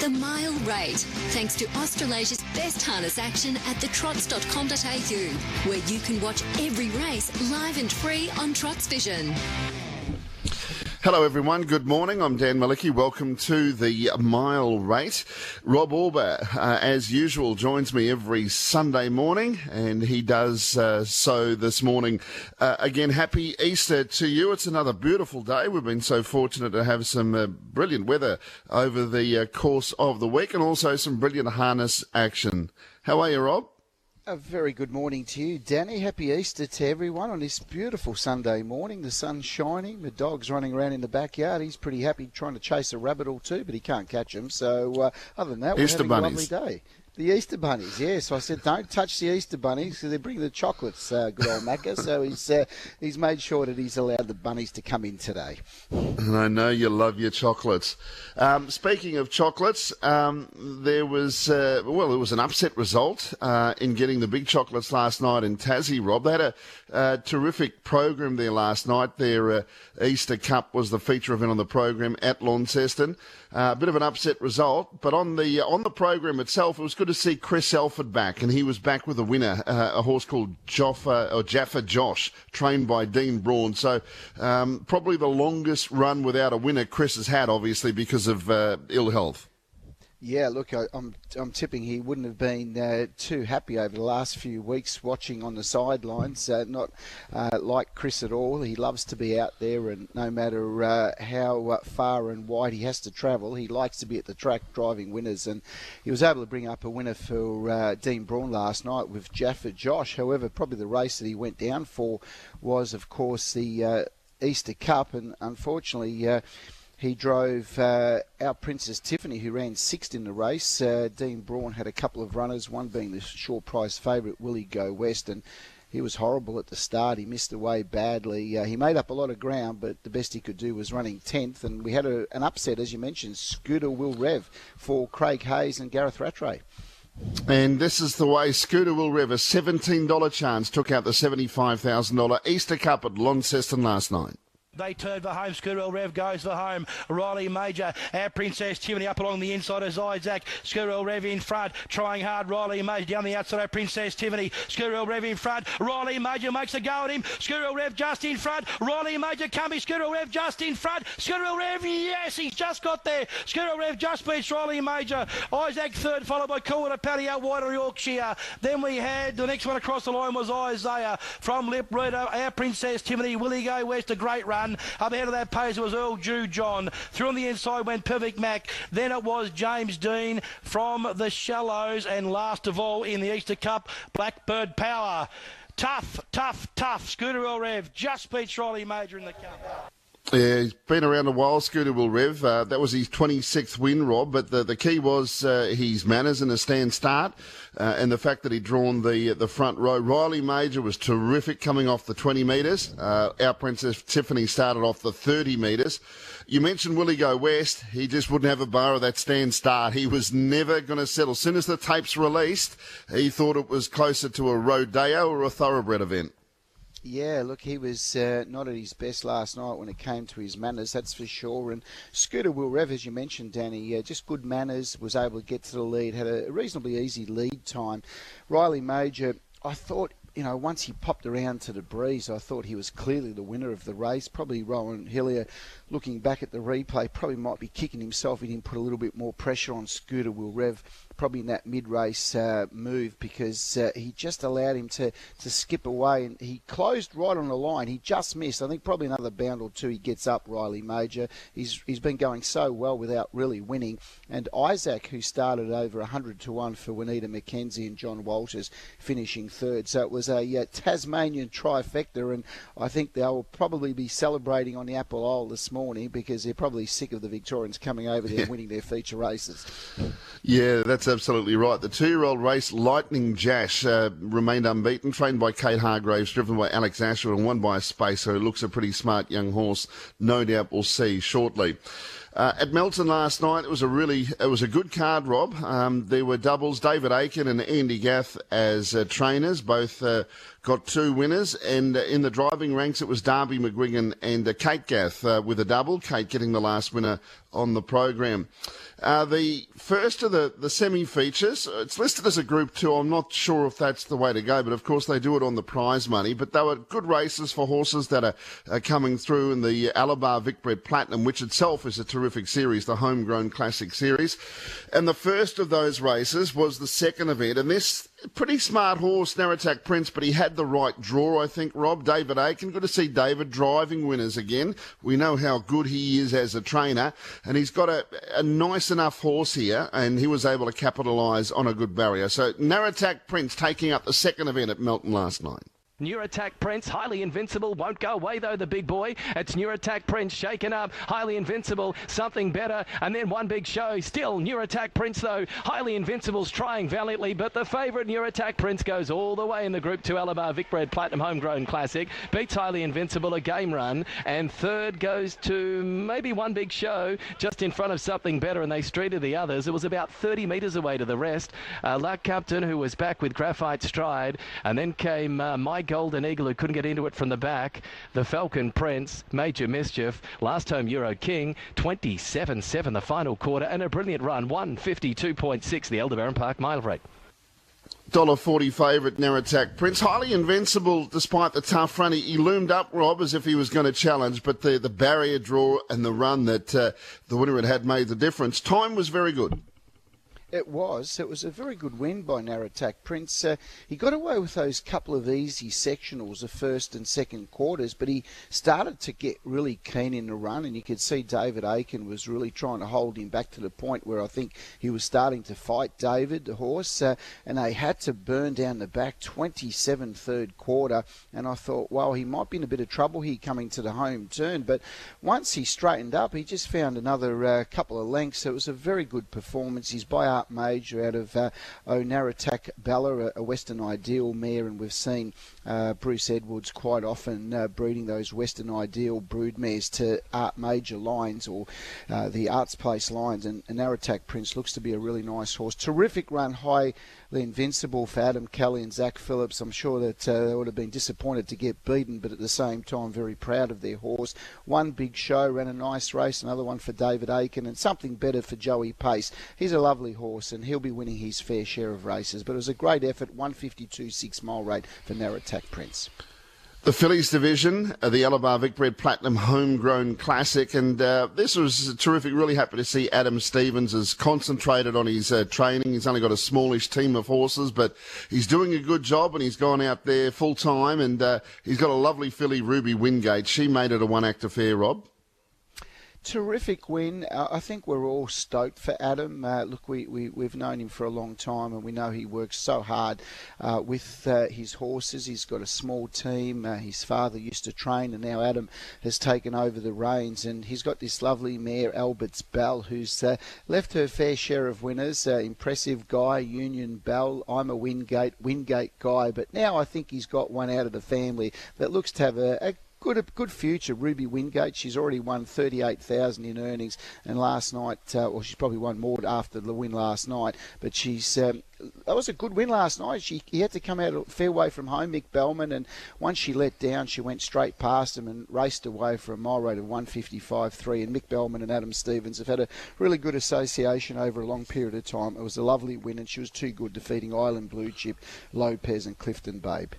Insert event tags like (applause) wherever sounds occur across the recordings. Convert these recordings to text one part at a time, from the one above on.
The Mile Rate, thanks to Australasia's best harness action at thetrots.com.au, where you can watch every race live and free on Trots Vision. Hello, everyone. Good morning. I'm Dan Mielicki. Welcome to the Mile Rate. Rob Auber, uh, as usual, joins me every Sunday morning, and he does uh, so this morning. Uh, again, happy Easter to you. It's another beautiful day. We've been so fortunate to have some uh, brilliant weather over the uh, course of the week, and also some brilliant harness action. How are you, Rob? A very good morning to you, Danny. Happy Easter to everyone on this beautiful Sunday morning. The sun's shining, the dog's running around in the backyard. He's pretty happy trying to chase a rabbit or two, but he can't catch him. So, uh, other than that, we're Easter having bunnies. a lovely day. The Easter bunnies, yes. So I said, don't touch the Easter bunnies because they bring the chocolates, uh, good old Macca. so he's uh, he's made sure that he's allowed the bunnies to come in today. And I know you love your chocolates. Um, speaking of chocolates, um, there was uh, well, it was an upset result uh, in getting the big chocolates last night in Tassie. Rob, they had a uh, terrific program there last night. Their uh, Easter Cup was the feature event on the program at Launceston. Uh, a bit of an upset result, but on the on the program itself, it was good to see Chris Elford back, and he was back with a winner, uh, a horse called Joffa or Jaffa Josh, trained by Dean Braun. So um, probably the longest run without a winner Chris has had, obviously because of uh, ill health. Yeah, look, I, I'm I'm tipping he wouldn't have been uh, too happy over the last few weeks watching on the sidelines. Uh, not uh, like Chris at all. He loves to be out there, and no matter uh, how uh, far and wide he has to travel, he likes to be at the track driving winners. And he was able to bring up a winner for uh, Dean Braun last night with Jaffa Josh. However, probably the race that he went down for was, of course, the Easter Cup, and unfortunately. He drove uh, our Princess Tiffany, who ran sixth in the race. Uh, Dean Braun had a couple of runners, one being the short price favourite, Willie Go West, and he was horrible at the start. He missed the way badly. Uh, he made up a lot of ground, but the best he could do was running 10th. And we had a, an upset, as you mentioned, Scooter Will Rev for Craig Hayes and Gareth Rattray. And this is the way Scooter Will Rev, a $17 chance, took out the $75,000 Easter Cup at Launceston last night. They turn for home. Scooter Rev goes for home. Riley Major, our Princess Tiffany up along the inside as Isaac. Scooter Rev in front, trying hard. Riley Major down the outside. Our Princess Tiffany. Scooter Rev in front. Riley Major makes a go at him. Scooter Rev just in front. Riley Major coming. Scooter Rev just in front. Scooter Rev, yes, he's just got there. Scooter Rev just beats Riley Major. Isaac third, followed by Cool Paddy out wide of Yorkshire. Then we had the next one across the line was Isaiah from Lip Reader. Our Princess Tiffany. Willie Go West, a great run. Up ahead of that pace was Earl Jew John. Through on the inside went Perfect Mac. Then it was James Dean from the Shallows. And last of all in the Easter Cup, Blackbird Power. Tough, tough, tough. Scooter El Rev just beats Riley Major in the cup. Yeah, he's been around a while, Scooter Will Rev. Uh, that was his 26th win, Rob, but the, the key was uh, his manners and a stand start uh, and the fact that he'd drawn the the front row. Riley Major was terrific coming off the 20 metres. Uh, our Princess Tiffany started off the 30 metres. You mentioned Willie Go West. He just wouldn't have a bar of that stand start. He was never going to settle. As soon as the tapes released, he thought it was closer to a rodeo or a thoroughbred event. Yeah, look, he was uh, not at his best last night when it came to his manners, that's for sure. And Scooter Will Rev, as you mentioned, Danny, uh, just good manners, was able to get to the lead, had a reasonably easy lead time. Riley Major, I thought you know, once he popped around to the breeze, I thought he was clearly the winner of the race. Probably Rohan Hillier, looking back at the replay, probably might be kicking himself. He didn't put a little bit more pressure on Scooter Will Rev, probably in that mid-race uh, move, because uh, he just allowed him to, to skip away. And he closed right on the line. He just missed. I think probably another bound or two he gets up, Riley Major. He's, he's been going so well without really winning. And Isaac, who started over 100 to 1 for Juanita McKenzie and John Walters, finishing third. So it was a uh, Tasmanian trifecta, and I think they'll probably be celebrating on the Apple Isle this morning because they're probably sick of the Victorians coming over there winning their feature races. Yeah, that's absolutely right. The two-year-old race, Lightning Jash, uh, remained unbeaten, trained by Kate Hargraves, driven by Alex Asher, and won by a spacer who looks a pretty smart young horse. No doubt we'll see shortly. Uh, at Melton last night, it was a really, it was a good card, Rob. Um, there were doubles, David Aiken and Andy Gath as uh, trainers, both uh, got two winners. And uh, in the driving ranks, it was Darby McGuigan and uh, Kate Gath uh, with a double. Kate getting the last winner on the program. Uh, the first of the, the semi features, it's listed as a Group 2. I'm not sure if that's the way to go, but of course they do it on the prize money. But they were good races for horses that are, are coming through in the Alabar Vicbred Platinum, which itself is a terrific series, the homegrown classic series. And the first of those races was the second event, and this pretty smart horse, Naratak Prince, but he had the right draw, I think, Rob. David Aiken. Good to see David driving winners again. We know how good he is as a trainer, and he's got a, a nice enough horse here, and he was able to capitalise on a good barrier. So Naratak Prince taking up the second event at Melton last night. Naratak Prince, highly invincible, won't go away though, the big boy. It's Naratak Prince, shaken up, highly invincible, something better, and then one big show. Still, Naratak Prince though, highly invincible's trying valiantly, but the favourite Naratak Prince goes all the way in the Group 2 Alabar Vicbred Platinum Homegrown Classic, beats highly invincible, a game run, and third goes to maybe one big show, just in front of something better, and they streeted the others. It was about 30 metres away to the rest. Uh, Luck Captain, who was back with Graphite Stride, and then came uh, My Golden Eagle, who couldn't get into it from the back. The Falcon Prince, Major Mischief. Last home Euro King, 27 7 the final quarter, and a brilliant run, 152.6 the Aldebaran Park mile rate. Dollar forty favourite Naratak Prince, highly invincible despite the tough run. He, he, loomed up Rob as if he was going to challenge, but the the barrier draw and the run that uh, the winner had had made the difference. Time was very good. It was. It was a very good win by Naratak Prince. Uh, he got away with those couple of easy sectionals, the first and second quarters, but he started to get really keen in the run, and you could see David Aiken was really trying to hold him back to the point where I think he was starting to fight David, the horse, uh, and they had to burn down the back 27 third quarter, and I thought, well, he might be in a bit of trouble here coming to the home turn, but once he straightened up, he just found another uh, couple of lengths. It was a very good performance. He's by Major out of uh, Onaratak Bella, a Western Ideal mare, and we've seen uh, Bruce Edwards quite often uh, breeding those Western Ideal brood mares to Art Major lines or uh, the Arts Place lines, and, and Naratak Prince looks to be a really nice horse. Terrific run, high the invincible for Adam Kelly and Zach Phillips. I'm sure that uh, they would have been disappointed to get beaten, but at the same time, very proud of their horse. One big show, ran a nice race, another one for David Aiken, and something better for Joey Pace. He's a lovely horse, and he'll be winning his fair share of races. But it was a great effort, 152 six mile rate for Naratak Prince. The Phillies division, uh, the Alabar Vicbred Platinum Homegrown Classic, and uh, this was terrific. Really happy to see Adam Stevens has concentrated on his uh, training. He's only got a smallish team of horses, but he's doing a good job, and he's gone out there full time, and uh, he's got a lovely filly, Ruby Wingate. She made it a one act affair, Rob terrific win. Uh, I think we're all stoked for Adam. Uh, look, we, we, we've known him for a long time and we know he works so hard uh, with uh, his horses. He's got a small team. Uh, his father used to train and now Adam has taken over the reins and he's got this lovely mare, Albert's Bell, who's left her fair share of winners. impressive guy, Union Bell. I'm a Wingate, Wingate guy, but now I think he's got one out of the family that looks to have a, a good good future. Ruby Wingate, she's already won thirty eight thousand in earnings, and last night, uh, well, she's probably won more after the win last night. But she's um, that was a good win last night. She he had to come out a fair way from home, Mick Bellman, and once she let down, she went straight past him and raced away for a mile rate of 155.3. And Mick Bellman and Adam Stevens have had a really good association over a long period of time. It was a lovely win, and she was too good, defeating Island Blue Chip, Lopez, and Clifton Babe.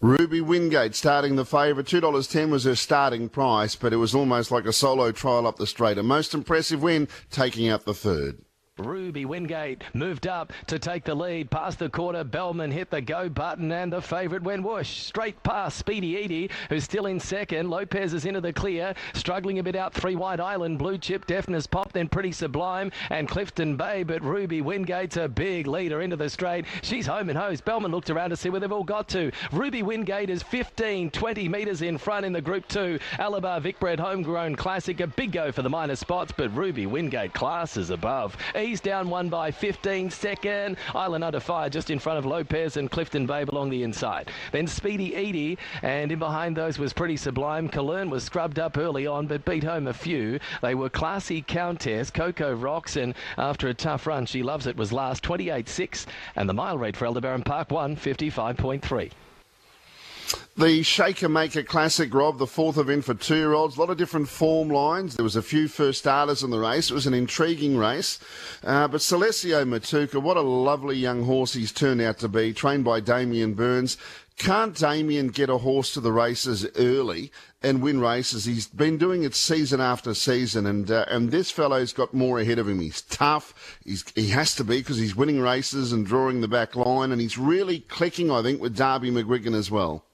Ruby Wingate starting the favourite. $2.10 was her starting price, but it was almost like a solo trial up the straight. A most impressive win, taking out the third. Ruby Wingate moved up to take the lead past the quarter. Bellman hit the go button and the favourite went whoosh. Straight past Speedy Edie, who's still in second. Lopez is into the clear, struggling a bit out. Three White Island, Blue Chip, Deafness Pop, then Pretty Sublime and Clifton Bay. But Ruby Wingate's a big leader into the straight. She's home and hose. Bellman looked around to see where they've all got to. Ruby Wingate is 15, 20 metres in front in the Group 2. Alabar Vicbred Homegrown Classic. A big go for the minor spots, but Ruby Wingate classes above. He's down one by 15 second. Island Under Fire just in front of Lopez and Clifton Babe along the inside. Then Speedy Edie, and in behind those was Pretty Sublime. Kalern was scrubbed up early on, but beat home a few. They were Classy Countess, Coco Rocks, and after a tough run, she loves it, was last 28.6, and the mile rate for Aldebaran Park 1, 55.3. The Shaker Maker Classic, Rob, the fourth event for two year olds. A lot of different form lines. There was a few first starters in the race. It was an intriguing race. Uh, but Celesio Matuka, what a lovely young horse he's turned out to be, trained by Damien Burns. Can't Damien get a horse to the races early and win races? He's been doing it season after season, and uh, and this fellow's got more ahead of him. He's tough. He's, he has to be because he's winning races and drawing the back line, and he's really clicking, I think, with Darby McGuigan as well.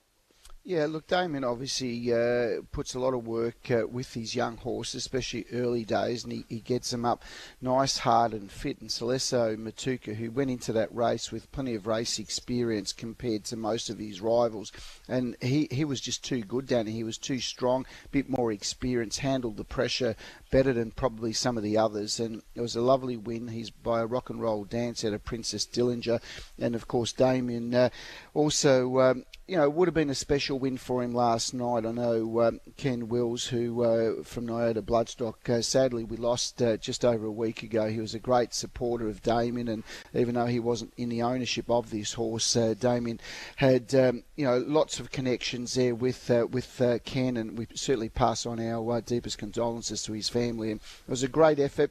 Yeah, look, Damien obviously uh, puts a lot of work uh, with these young horses, especially early days, and he, he, gets them up nice, hard, and fit. And Celesso Matuka, who went into that race with plenty of race experience compared to most of his rivals, and he, he was just too good, Danny. He was too strong, a bit more experience, handled the pressure better than probably some of the others. And it was a lovely win. He's by a rock and roll dance out of Princess Dillinger, and of course Damien uh, also. Um, you know, would have been a special win for him last night. I know um, Ken Wills, who uh, from Nyota Bloodstock, uh, sadly we lost uh, just over a week ago. He was a great supporter of Damien, and even though he wasn't in the ownership of this horse, uh, Damien had um, you know lots of connections there with uh, with Ken, and we certainly pass on our deepest condolences to his family. And it was a great effort.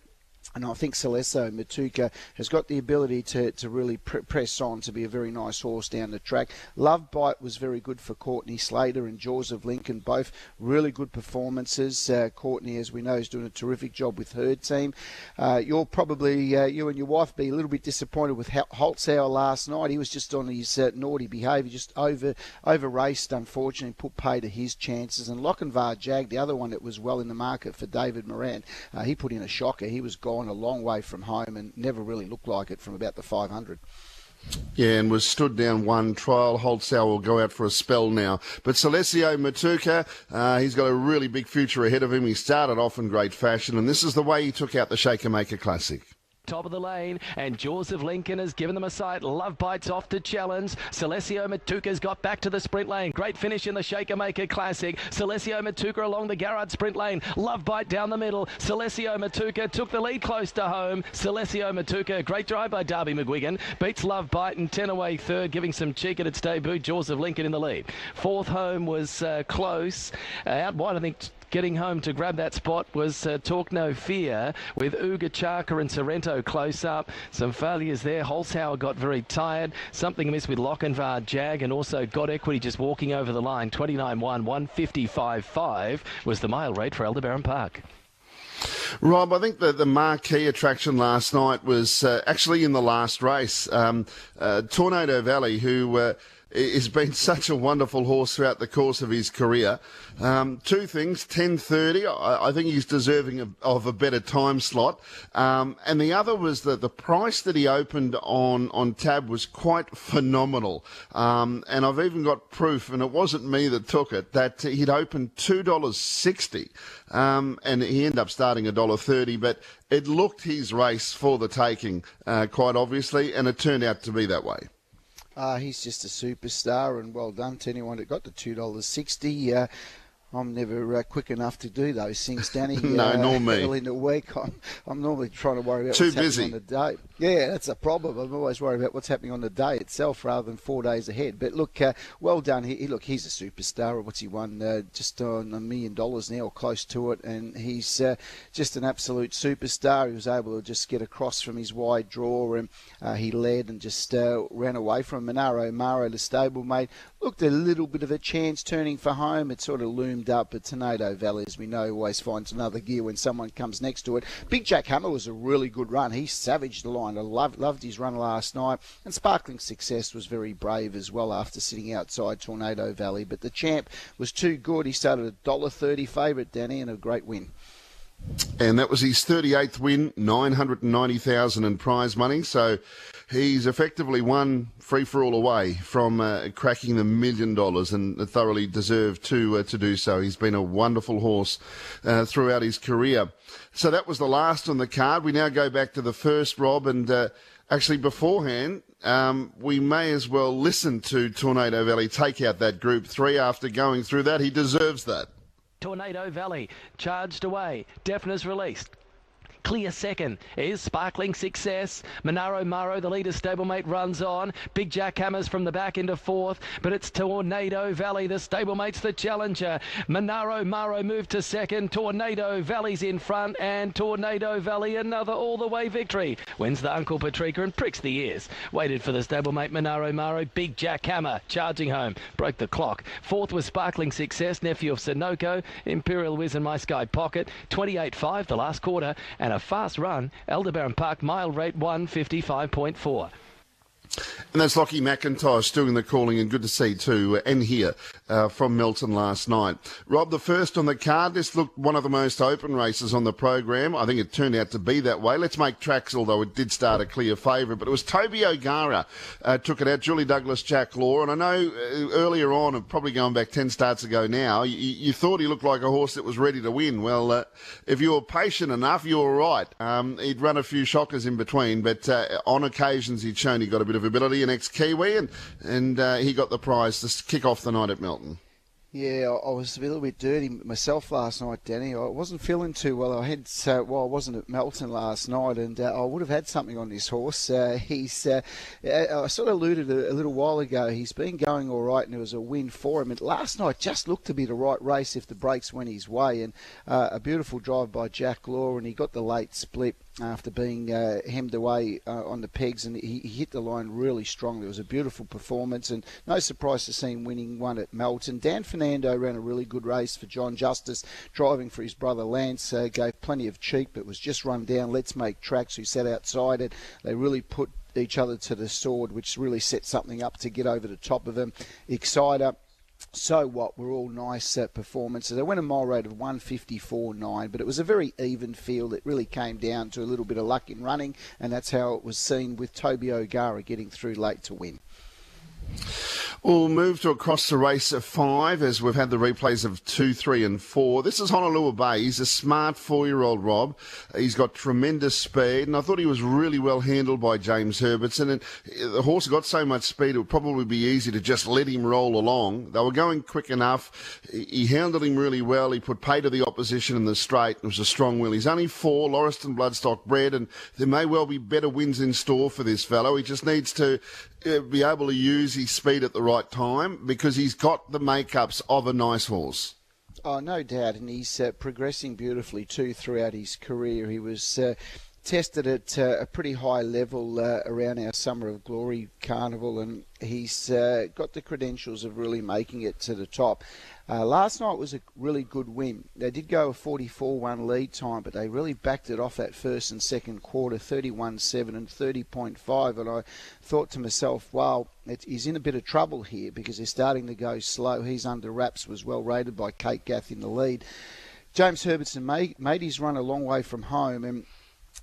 And I think Celesso Matuka has got the ability to, to really pr- press on to be a very nice horse down the track. Love Bite was very good for Courtney Slater and Jaws of Lincoln, both really good performances. Uh, Courtney, as we know, is doing a terrific job with her team. Uh, you'll probably, uh, you and your wife, be a little bit disappointed with Holtzauer last night. He was just on his uh, naughty behaviour, just over over raced, unfortunately, put pay to his chances. And Lochinvar Jag, the other one that was well in the market for David Moran, uh, he put in a shocker. He was gone gone a long way from home and never really looked like it from about the 500. Yeah, and was stood down one trial. Holtzauer will go out for a spell now. But Celesio Matuka, uh, he's got a really big future ahead of him. He started off in great fashion, and this is the way he took out the Shaker Maker Classic top of the lane, and Jaws of Lincoln has given them a sight. Love Bites off to challenge. Celesio Matuka's got back to the sprint lane. Great finish in the Shaker Maker Classic. Celesio Matuka along the Garrard sprint lane. Love Bite down the middle. Celesio Matuka took the lead close to home. Celesio Matuka, great drive by Darby McGuigan, beats Love Bite and 10 away third, giving some cheek at its debut. Jaws of Lincoln in the lead. Fourth home was uh, close. Uh, out wide, I think getting home to grab that spot was uh, Talk No Fear with Uga Chaka and Sorrento close up. Some failures there. Holzhauer got very tired. Something amiss with Lochinvar Jag and also got equity just walking over the line. 29 1, 155 5 was the mile rate for Aldebaran Park. Rob, I think the, the marquee attraction last night was uh, actually in the last race. Um, uh, Tornado Valley, who has been (laughs) such a wonderful horse throughout the course of his career. Um, two things: ten thirty. I, I, think he's deserving of, of a better time slot. Um, and the other was that the price that he opened on on tab was quite phenomenal. Um, and I've even got proof, and it wasn't me that took it, that he'd opened two dollars sixty, um, and he ended up starting a dollar thirty. But it looked his race for the taking, uh, quite obviously, and it turned out to be that way. Uh, he's just a superstar, and well done to anyone that got the two dollars sixty. Uh, I'm never uh, quick enough to do those things, Danny. (laughs) no, uh, nor me. Early in the week, I'm, I'm normally trying to worry about Too what's busy. happening on the day. Yeah, that's a problem. I'm always worried about what's happening on the day itself rather than four days ahead. But look, uh, well done. He, look, he's a superstar. What's he won? Uh, just on a million dollars now, or close to it. And he's uh, just an absolute superstar. He was able to just get across from his wide draw, and uh, he led and just ran away from Monaro Maro, the stablemate. Looked a little bit of a chance turning for home. It sort of loomed up, but Tornado Valley, as we know, always finds another gear when someone comes next to it. Big Jack Hammer was a really good run. He savaged the line. I loved, loved his run last night. And Sparkling Success was very brave as well after sitting outside Tornado Valley. But the champ was too good. He started a $1.30 favourite, Danny, and a great win. And that was his 38th win, 990,000 in prize money. So he's effectively won free for all away from uh, cracking the million dollars and thoroughly deserved to uh, to do so. He's been a wonderful horse uh, throughout his career. So that was the last on the card. We now go back to the first, Rob, and uh, actually beforehand, um, we may as well listen to Tornado Valley take out that Group Three after going through that. He deserves that. Tornado Valley charged away. Deafness released. Clear second is Sparkling Success. Monaro Maro, the leader stablemate, runs on. Big Jack Hammers from the back into fourth, but it's Tornado Valley, the stablemate's the challenger. Monaro Maro moved to second. Tornado Valley's in front, and Tornado Valley another all the way victory. Wins the Uncle Patrika and pricks the ears. Waited for the stablemate Monaro Maro. Big Jack Hammer charging home. Broke the clock. Fourth was Sparkling Success, nephew of Sunoco. Imperial Wiz and My Sky Pocket. 28-5 the last quarter, and a a fast run, Aldebaran Park mile rate 155.4. And that's Lockie McIntosh doing the calling, and good to see too, and here uh, from Melton last night. Rob, the first on the card. This looked one of the most open races on the program. I think it turned out to be that way. Let's make tracks, although it did start a clear favourite. But it was Toby O'Gara uh, took it out. Julie Douglas, Jack Law, and I know uh, earlier on, and probably going back ten starts ago now, you, you, thought he looked like a horse that was ready to win. Well, uh, if you were patient enough, you were right. Um, he'd run a few shockers in between, but uh, on occasions he'd shown he got a bit of ability, an ex-Kiwi, and and uh, he got the prize to kick off the night at Melton. Yeah, I was a little bit dirty myself last night, Danny. I wasn't feeling too well. I had uh, well, I wasn't at Melton last night, and uh, I would have had something on this horse. Uh, he's uh, I sort of alluded a, a, little while ago. He's been going all right, and it was a win for him. And last night just looked to be the right race if the brakes went his way. And uh, a beautiful drive by Jack Law, and he got the late split after being uh, hemmed away uh, on the pegs, and he, he, hit the line really strongly. It was a beautiful performance, and no surprise to see him winning one at Melton. Dan Fernando ran a really good race for John Justice, driving for his brother Lance. Uh, gave plenty of cheek, but was just run down. Let's make tracks. Who sat outside it. They really put each other to the sword, which really set something up to get over the top of them. Exciter so what were all nice uh, performances. They went a mile rate of 154.9, but it was a very even field. It really came down to a little bit of luck in running, and that's how it was seen with Toby O'Gara getting through late to win. We'll move to across the race of five as we've had the replays of two, three, and four. This is Honolulu Bay. He's a smart four-year-old Rob. He's got tremendous speed, and I thought he was really well handled by James Herbertson. And the horse got so much speed, it would probably be easy to just let him roll along. They were going quick enough. He handled him really well. He put pay to the opposition in the straight. It was a strong will. He's only four, Lauriston Bloodstock bred, and there may well be better wins in store for this fellow. He just needs to uh, be able to use his speed at the right time because he's got the makeups of a nice horse. Oh, no doubt, and he's uh, progressing beautifully too throughout his career. He was uh, tested at uh, a pretty high level uh, around our Summer of Glory Carnival, and he's uh, got the credentials of really making it to the top. Uh, last night was a really good win. They did go a 44-1 lead time, but they really backed it off that first and second quarter, 31-7 and 30.5. And I thought to myself, wow, he's in a bit of trouble here because they're starting to go slow. He's under wraps, was well rated by Kate Gath in the lead. James Herbertson made, made his run a long way from home, and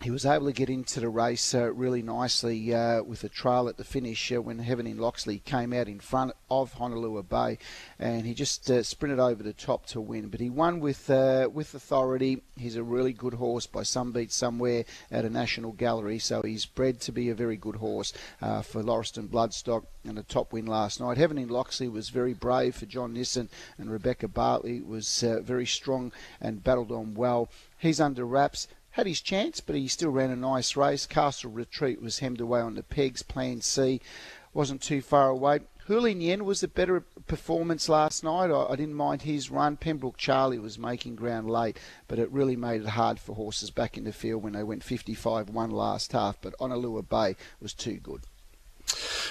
he was able to get into the race uh, really nicely uh, with a trail at the finish uh, when Heaven in Loxley came out in front of Honolulu Bay, and he just uh, sprinted over the top to win. But he won with uh, with authority. He's a really good horse by some beat somewhere at a national gallery, so he's bred to be a very good horse uh, for Lauriston Bloodstock and a top win last night. Heaven in Loxley was very brave for John Nissen, and Rebecca Bartley was very strong and battled on well. He's under wraps had his chance, but he still ran a nice race. Castle Retreat was hemmed away on the pegs. Plan C wasn't too far away. Hulin Yen was a better performance last night. I, I, didn't mind his run. Pembroke Charlie was making ground late, but it really made it hard for horses back in the field when they went 55 1 last half. But Honolulu Bay was too good.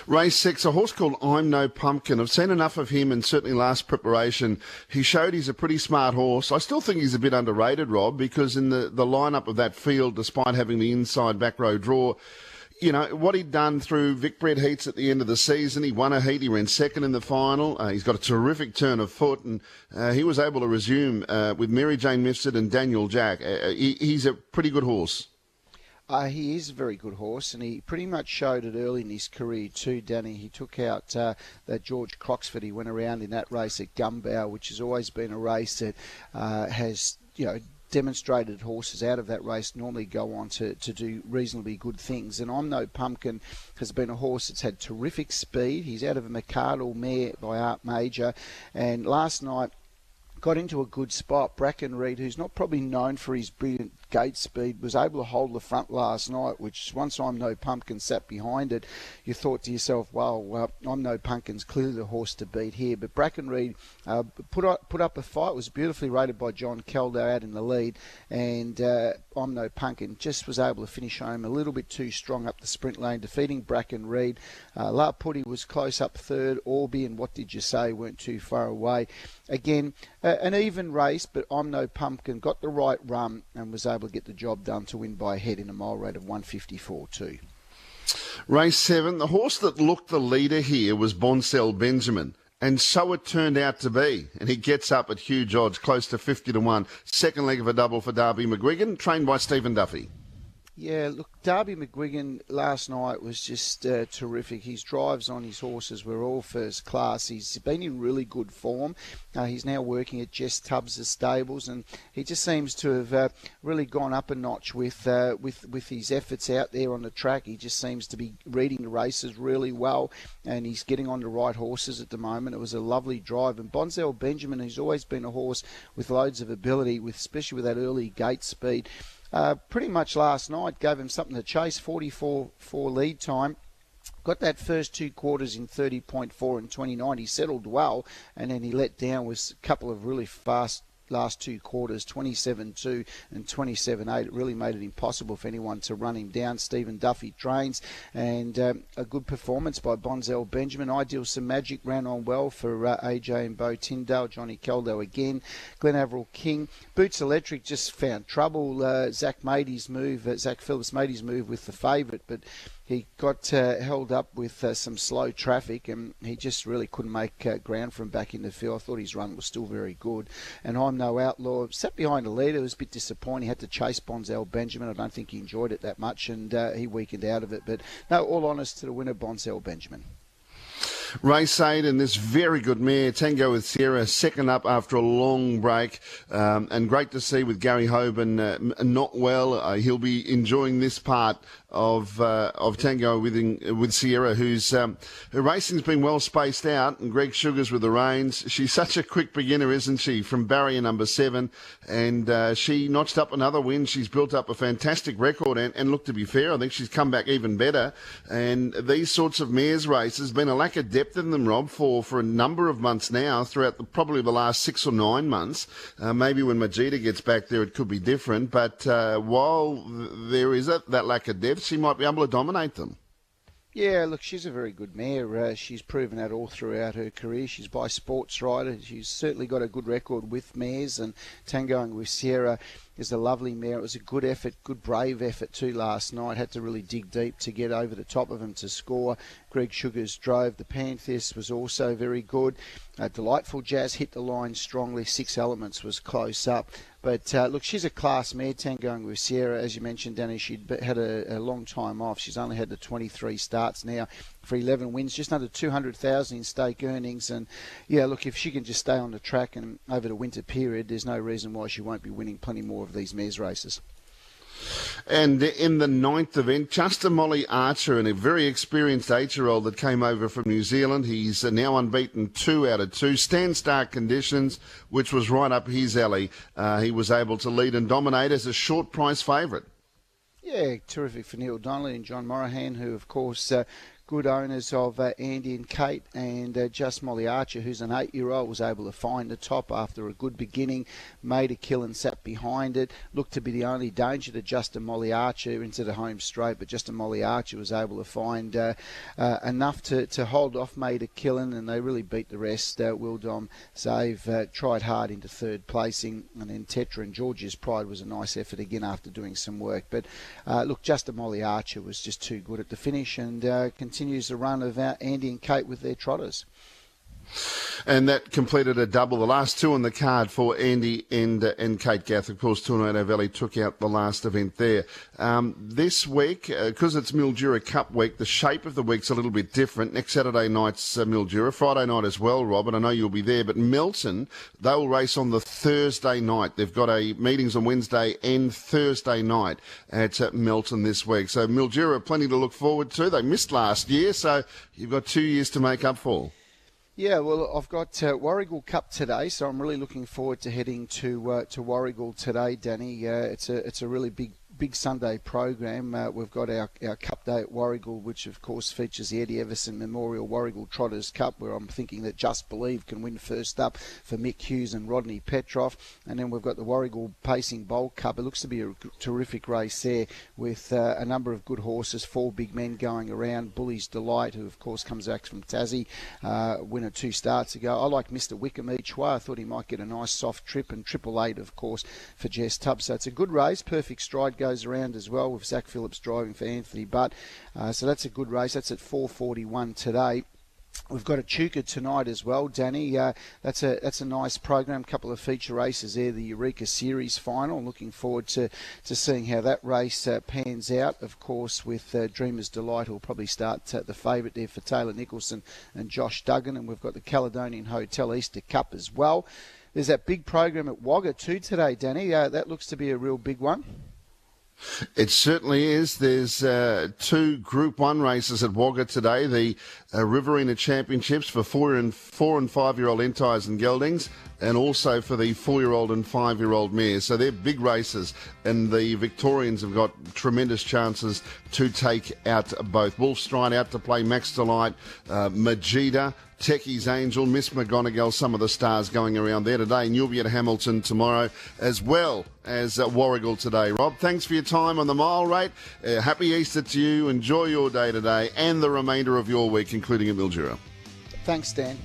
Race six, a horse called I'm No Pumpkin. I've seen enough of him, and certainly last preparation, he showed he's a pretty smart horse. I still think he's a bit underrated, Rob, because in the, the lineup of that field, despite having the inside back row draw, you know, what he'd done through Vicbred heats at the end of the season. He won a heat. He ran second in the final. Uh, he's got a terrific turn of foot, and uh, he was able to resume uh, with Mary Jane Mifsud and Daniel Jack. Uh, uh, he, he's a pretty good horse. Uh, he is a very good horse, and he pretty much showed it early in his career too, Danny. He took out uh, that George Croxford. He went around in that race at Gunbower, which has always been a race that uh, has, you know, demonstrated horses out of that race normally go on to, to do reasonably good things. And I'm No Pumpkin has been a horse that's had terrific speed. He's out of a McArdle mare by Art Major. And last night, got into a good spot. Bracken Reed, who's not probably known for his brilliant gate speed, was able to hold the front last night, which once I'm No Pumpkin sat behind it, you thought to yourself, well, I'm No Pumpkin's clearly the horse to beat here. But Bracken Reed uh, put, up, put up a fight, was beautifully rated by John Caldow out in the lead, and uh, I'm No Pumpkin just was able to finish home a little bit too strong up the sprint lane, defeating Bracken Reed. Uh, La Putty was close up third, Orby and What Did You Say weren't too far away. Again, an even race, but I'm No Pumpkin got the right run and was able able to get the job done to win by a head in a mile rate of 154.2. Race seven, the horse that looked the leader here was Bonzel Benjamin. And so it turned out to be. And he gets up at huge odds, close to 50 to 1. Second leg of a double for Darby McGuigan, trained by Stephen Duffy. Yeah, look, Darby McGuigan last night was just uh, terrific. His drives on his horses were all first class. He's been in really good form. Uh, he's now working at Jess Tubbs' stables, and he just seems to have uh, really gone up a notch with uh, with with his efforts out there on the track. He just seems to be reading the races really well, and he's getting on the right horses at the moment. It was a lovely drive, and Bonzel Benjamin, who's always been a horse with loads of ability, with especially with that early gate speed. Uh, pretty much last night gave him something to chase, 44 4 lead time. Got that first two quarters in 30.4 and 29. He settled well, and then he let down with a couple of really fast last two quarters, 27-2 and 27-8. It really made it impossible for anyone to run him down. Stephen Duffy trains, and um, a good performance by Bonzel Benjamin. Ideal Some Magic ran on well for uh, AJ and Bo Tyndale. Johnny Caldow again. Glen Averill King. Boots Electric just found trouble. Uh, Zach made his move. Uh, Zach Phillips made his move with the favourite, but he got uh, held up with uh, some slow traffic and he just really couldn't make uh, ground from back in the field. I thought his run was still very good. And I'm no outlaw. Sat behind the leader. It was a bit disappointing. He had to chase Bonzel Benjamin. I don't think he enjoyed it that much and uh, he weakened out of it. But no, all honest to the winner, Bonzel Benjamin. Race 8 and this very good mare, Tango with Sierra, second up after a long break. Um, and great to see with Gary Hoban uh, not well. Uh, he'll be enjoying this part of uh, of Tango with with Sierra, who's um, her racing's been well spaced out, and Greg Sugars with the reins. She's (laughs) such a quick beginner, isn't she? From barrier number seven, and uh, she notched up another win. She's built up a fantastic record, and, and look to be fair, I think she's come back even better. And these sorts of mares races, been a lack of depth in them, Rob, for for a number of months now, throughout the, probably the last six or nine months. Uh, maybe when Maajida gets back there, it could be different. But uh, while there is that, that lack of depth she might be able to dominate them. Yeah, look, she's a very good mare. Uh, she's proven that all throughout her career. She's by Sports Rider. She's certainly got a good record with mares and tangoing with Sierra is a lovely mare. It was a good effort, good brave effort too last night. Had to really dig deep to get over the top of him to score. Greg Sugars drove. The Panthers was also very good. Uh, delightful Jazz hit the line strongly. Six Elements was close up. But uh, look, she's a class mare tangoing with Sierra. As you mentioned, Danny, she'd had a, a, long time off. She's only had the 23 starts now for 11 wins, just under 200,000 in stake earnings. And yeah, look, if she can just stay on the track and over the winter period, there's no reason why she won't be winning plenty more of these mares races. And in the ninth event, Justin Molly Archer, and a very experienced eight-year-old that came over from New Zealand. He's now unbeaten two out of two. Stand start conditions, which was right up his alley. Uh, he was able to lead and dominate as a short price favourite. Yeah, terrific for Neil Donnelly and John Morahan, who, of course, uh, good owners of uh, Andy and Kate and uh, Just Molly Archer, who's an eight-year-old, was able to find the top after a good beginning, made a kill and sat behind it. Looked to be the only danger to Just Justin Molly Archer into the home straight, but Just Justin Molly Archer was able to find uh, uh, enough to, to hold off, made a killing, and they really beat the rest. Uh, Will Dom Save uh, tried hard into third placing, and then Tetra and Georgia's Pride was a nice effort again after doing some work. But look, Just Justin Molly Archer was just too good at the finish and continues the run of Andy and Kate with their trotters. And that completed a double. The last two on the card for Andy and, uh, and Kate Gath. Of course, Tornado Valley took out the last event there. Um, this week, because uh, it's Mildura Cup week, the shape of the week's a little bit different. Next Saturday night's uh, Mildura, Friday night as well, Robert. I know you'll be there, but Melton, they'll race on the Thursday night. They've got a meetings on Wednesday and Thursday night at uh, Melton this week. So Mildura, plenty to look forward to. They missed last year, so you've got two years to make up for. Yeah, well, I've got uh, Warragul Cup today, so I'm really looking forward to heading to uh, to Warragul today, Danny. Uh, it's a it's a really big big Sunday program. Uh, we've got our, our Cup Day at Warragul, which of course features the Eddie Everson Memorial Warragul Trotters Cup, where I'm thinking that Just Believe can win first up for Mick Hughes and Rodney Petrov. And then we've got the Warragul Pacing Bowl Cup. It looks to be a terrific race there with uh, a number of good horses, four big men going around. Bully's Delight, who of course comes back from Tassie, uh, winner two starts ago. I like Mr. Wickham each way. I thought he might get a nice soft trip, and Triple Eight, of course, for Jess Tubbs. So it's a good race. Perfect stride goes around as well with Zach Phillips driving for Anthony Butt. Uh, so that's a good race. That's at 4:41 today. We've got Echuca tonight as well, Danny. Uh, that's a that's a nice program. A Couple of feature races there. The Eureka Series final. Looking forward to, to seeing how that race uh, pans out. Of course, with uh, Dreamers Delight, who'll probably start uh, the favourite there for Taylor Nicholson and Josh Duggan. And we've got the Caledonian Hotel Easter Cup as well. There's that big program at Wagga too today, Danny. Uh, that looks to be a real big one. It certainly is. There's uh, two Group One races at Wagga today: the uh, Riverina Championships for four and four and five year old Entires and Geldings, and also for the four year old and five year old mares. So they're big races, and the Victorians have got tremendous chances to take out both. Wolfstride out to play Max Delight, uh, Maajida. Techie's Angel, Miss McGonigal, some of the stars going around there today. And you'll be at Hamilton tomorrow as well as at Warragul today. Rob, thanks for your time on the mile rate. Uh, happy Easter to you. Enjoy your day today and the remainder of your week, including at Mildura. Thanks, Dan.